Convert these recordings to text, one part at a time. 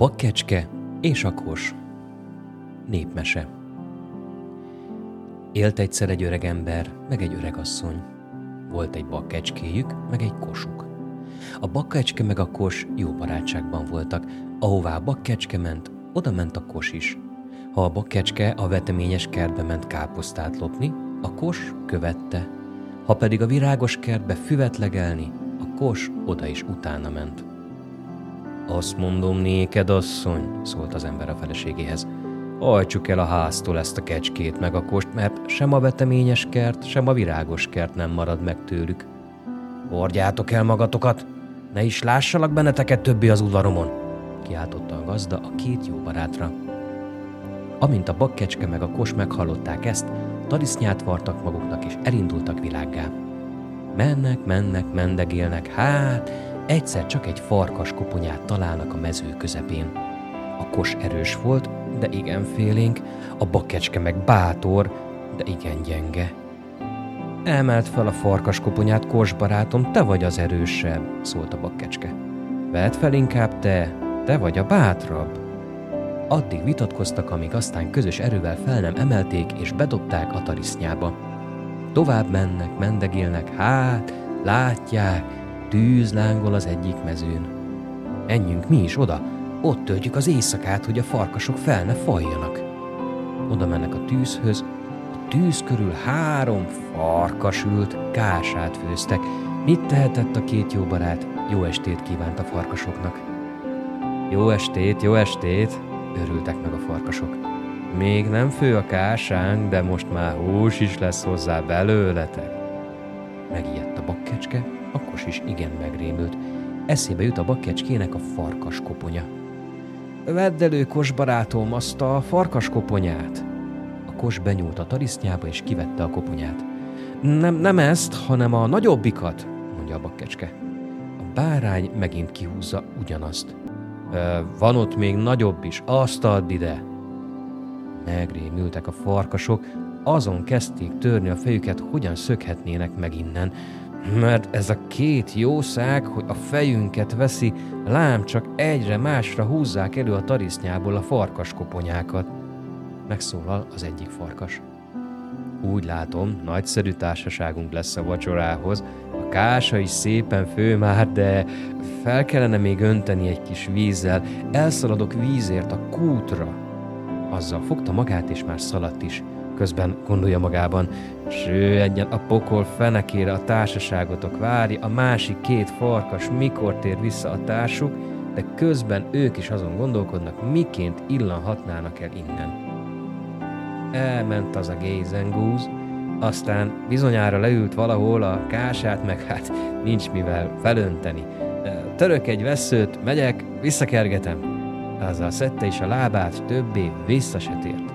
bakkecske és a kos. Népmese. Élt egyszer egy öreg ember, meg egy öreg asszony. Volt egy bakkecskéjük, meg egy kosuk. A bakkecske meg a kos jó barátságban voltak. Ahová a bakkecske ment, oda ment a kos is. Ha a bakkecske a veteményes kertbe ment káposztát lopni, a kos követte. Ha pedig a virágos kertbe füvet legelni, a kos oda is utána ment. Azt mondom néked, asszony, szólt az ember a feleségéhez. Ajtsuk el a háztól ezt a kecskét meg a kost, mert sem a veteményes kert, sem a virágos kert nem marad meg tőlük. Hordjátok el magatokat, ne is lássalak benneteket többi az udvaromon, kiáltotta a gazda a két jó barátra. Amint a bakkecske meg a kos meghallották ezt, tarisznyát vartak maguknak és elindultak világgá. Mennek, mennek, mendegélnek, hát egyszer csak egy farkas koponyát találnak a mező közepén. A kos erős volt, de igen félénk, a bakkecske meg bátor, de igen gyenge. Emelt fel a farkas koponyát, Kos barátom, te vagy az erősebb, szólt a bakkecske. Vedd fel inkább te, te vagy a bátrabb. Addig vitatkoztak, amíg aztán közös erővel fel nem emelték és bedobták a tarisznyába. Tovább mennek, mendegélnek, hát, látják, tűz lángol az egyik mezőn. Enjünk mi is oda, ott töltjük az éjszakát, hogy a farkasok fel ne fajjanak. Oda mennek a tűzhöz, a tűz körül három farkas ült, kását főztek. Mit tehetett a két jó barát? Jó estét kívánt a farkasoknak. Jó estét, jó estét, örültek meg a farkasok. Még nem fő a kásánk, de most már hús is lesz hozzá belőletek. Megijedt a bakkecske, a kos is igen megrémült. Eszébe jut a bakkecskének a farkas koponya. Vedd elő, kos barátom, azt a farkas koponyát. A kos benyúlt a tarisznyába és kivette a koponyát. Nem, nem ezt, hanem a nagyobbikat, mondja a bakkecske. A bárány megint kihúzza ugyanazt. Van ott még nagyobb is, azt add ide. Megrémültek a farkasok, azon kezdték törni a fejüket, hogyan szökhetnének meg innen. Mert ez a két jószág, hogy a fejünket veszi, lám csak egyre másra húzzák elő a tarisznyából a farkas koponyákat. Megszólal az egyik farkas. Úgy látom, nagyszerű társaságunk lesz a vacsorához. A kása is szépen fő már, de fel kellene még önteni egy kis vízzel. Elszaladok vízért a kútra. Azzal fogta magát, és már szaladt is. Közben gondolja magában, egyen a pokol fenekére a társaságotok vári, a másik két farkas mikor tér vissza a társuk, de közben ők is azon gondolkodnak, miként illanhatnának el innen. Elment az a gézengúz, aztán bizonyára leült valahol a kását, meg hát nincs mivel felönteni. Török egy veszőt, megyek, visszakergetem. Azzal szedte is a lábát, többé vissza se tért.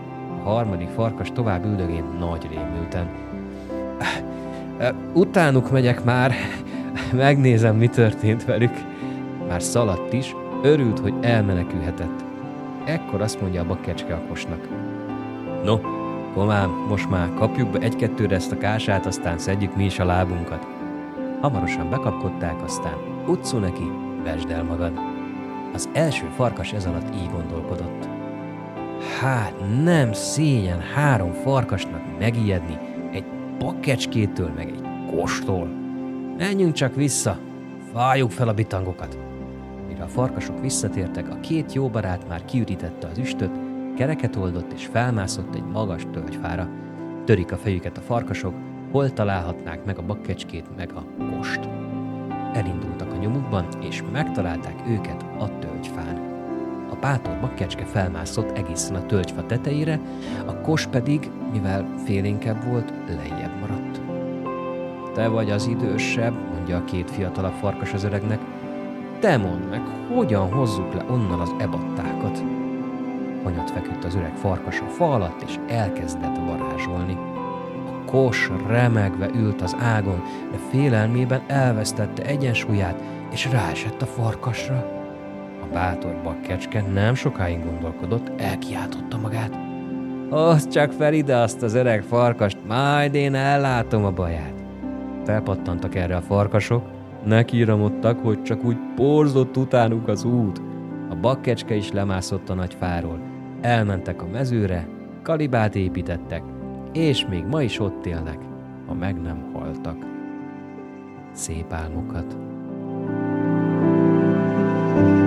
Harmadik farkas tovább üldögént nagy rémülten. Utánuk megyek már, megnézem, mi történt velük. Már szaladt is, örült, hogy elmenekülhetett. Ekkor azt mondja a bakkecske a kosnak. No, komám, most már kapjuk be egy-kettőre ezt a kását, aztán szedjük mi is a lábunkat. Hamarosan bekapkodták, aztán utcú neki, vesd el magad. Az első farkas ez alatt így gondolkodott. Hát nem szégyen három farkasnak megijedni egy pakkecskétől meg egy kostól. Menjünk csak vissza, fájuk fel a bitangokat. Mire a farkasok visszatértek, a két jó barát már kiürítette az üstöt, kereket oldott és felmászott egy magas tölgyfára. Törik a fejüket a farkasok, hol találhatnák meg a bakkecskét meg a kost. Elindultak a nyomukban, és megtalálták őket. A bátor bakkecske felmászott egészen a tölgyfa tetejére, a kos pedig, mivel félénkebb volt, lejjebb maradt. Te vagy az idősebb, mondja a két fiatalabb farkas az öregnek. Te mondd meg, hogyan hozzuk le onnan az ebattákat? Hanyat feküdt az öreg farkas a fa alatt, és elkezdett varázsolni. A kos remegve ült az ágon, de félelmében elvesztette egyensúlyát, és ráesett a farkasra. Bátor bakkecske nem sokáig gondolkodott, elkiáltotta magát. Hozd csak fel ide azt az öreg farkast, majd én ellátom a baját. Felpattantak erre a farkasok, nekiíramodtak, hogy csak úgy porzott utánuk az út. A bakkecske is lemászott a nagy fáról. Elmentek a mezőre, kalibát építettek, és még ma is ott élnek, ha meg nem haltak. Szép álmokat! thank you